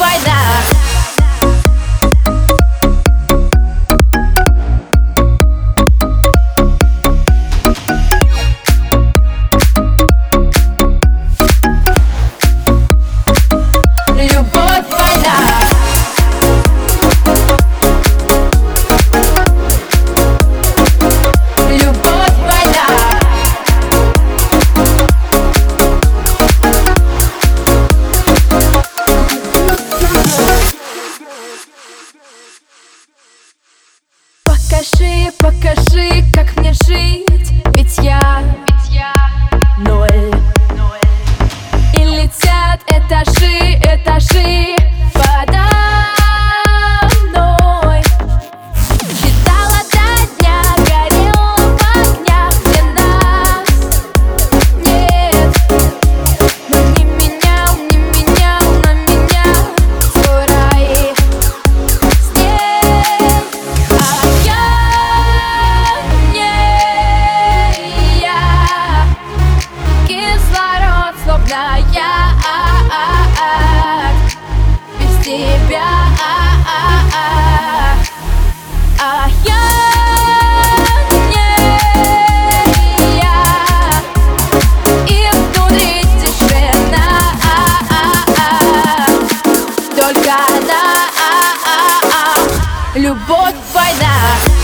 by that. Покажи, покажи, как мне жить. Ведь я, ведь я ноль. by that.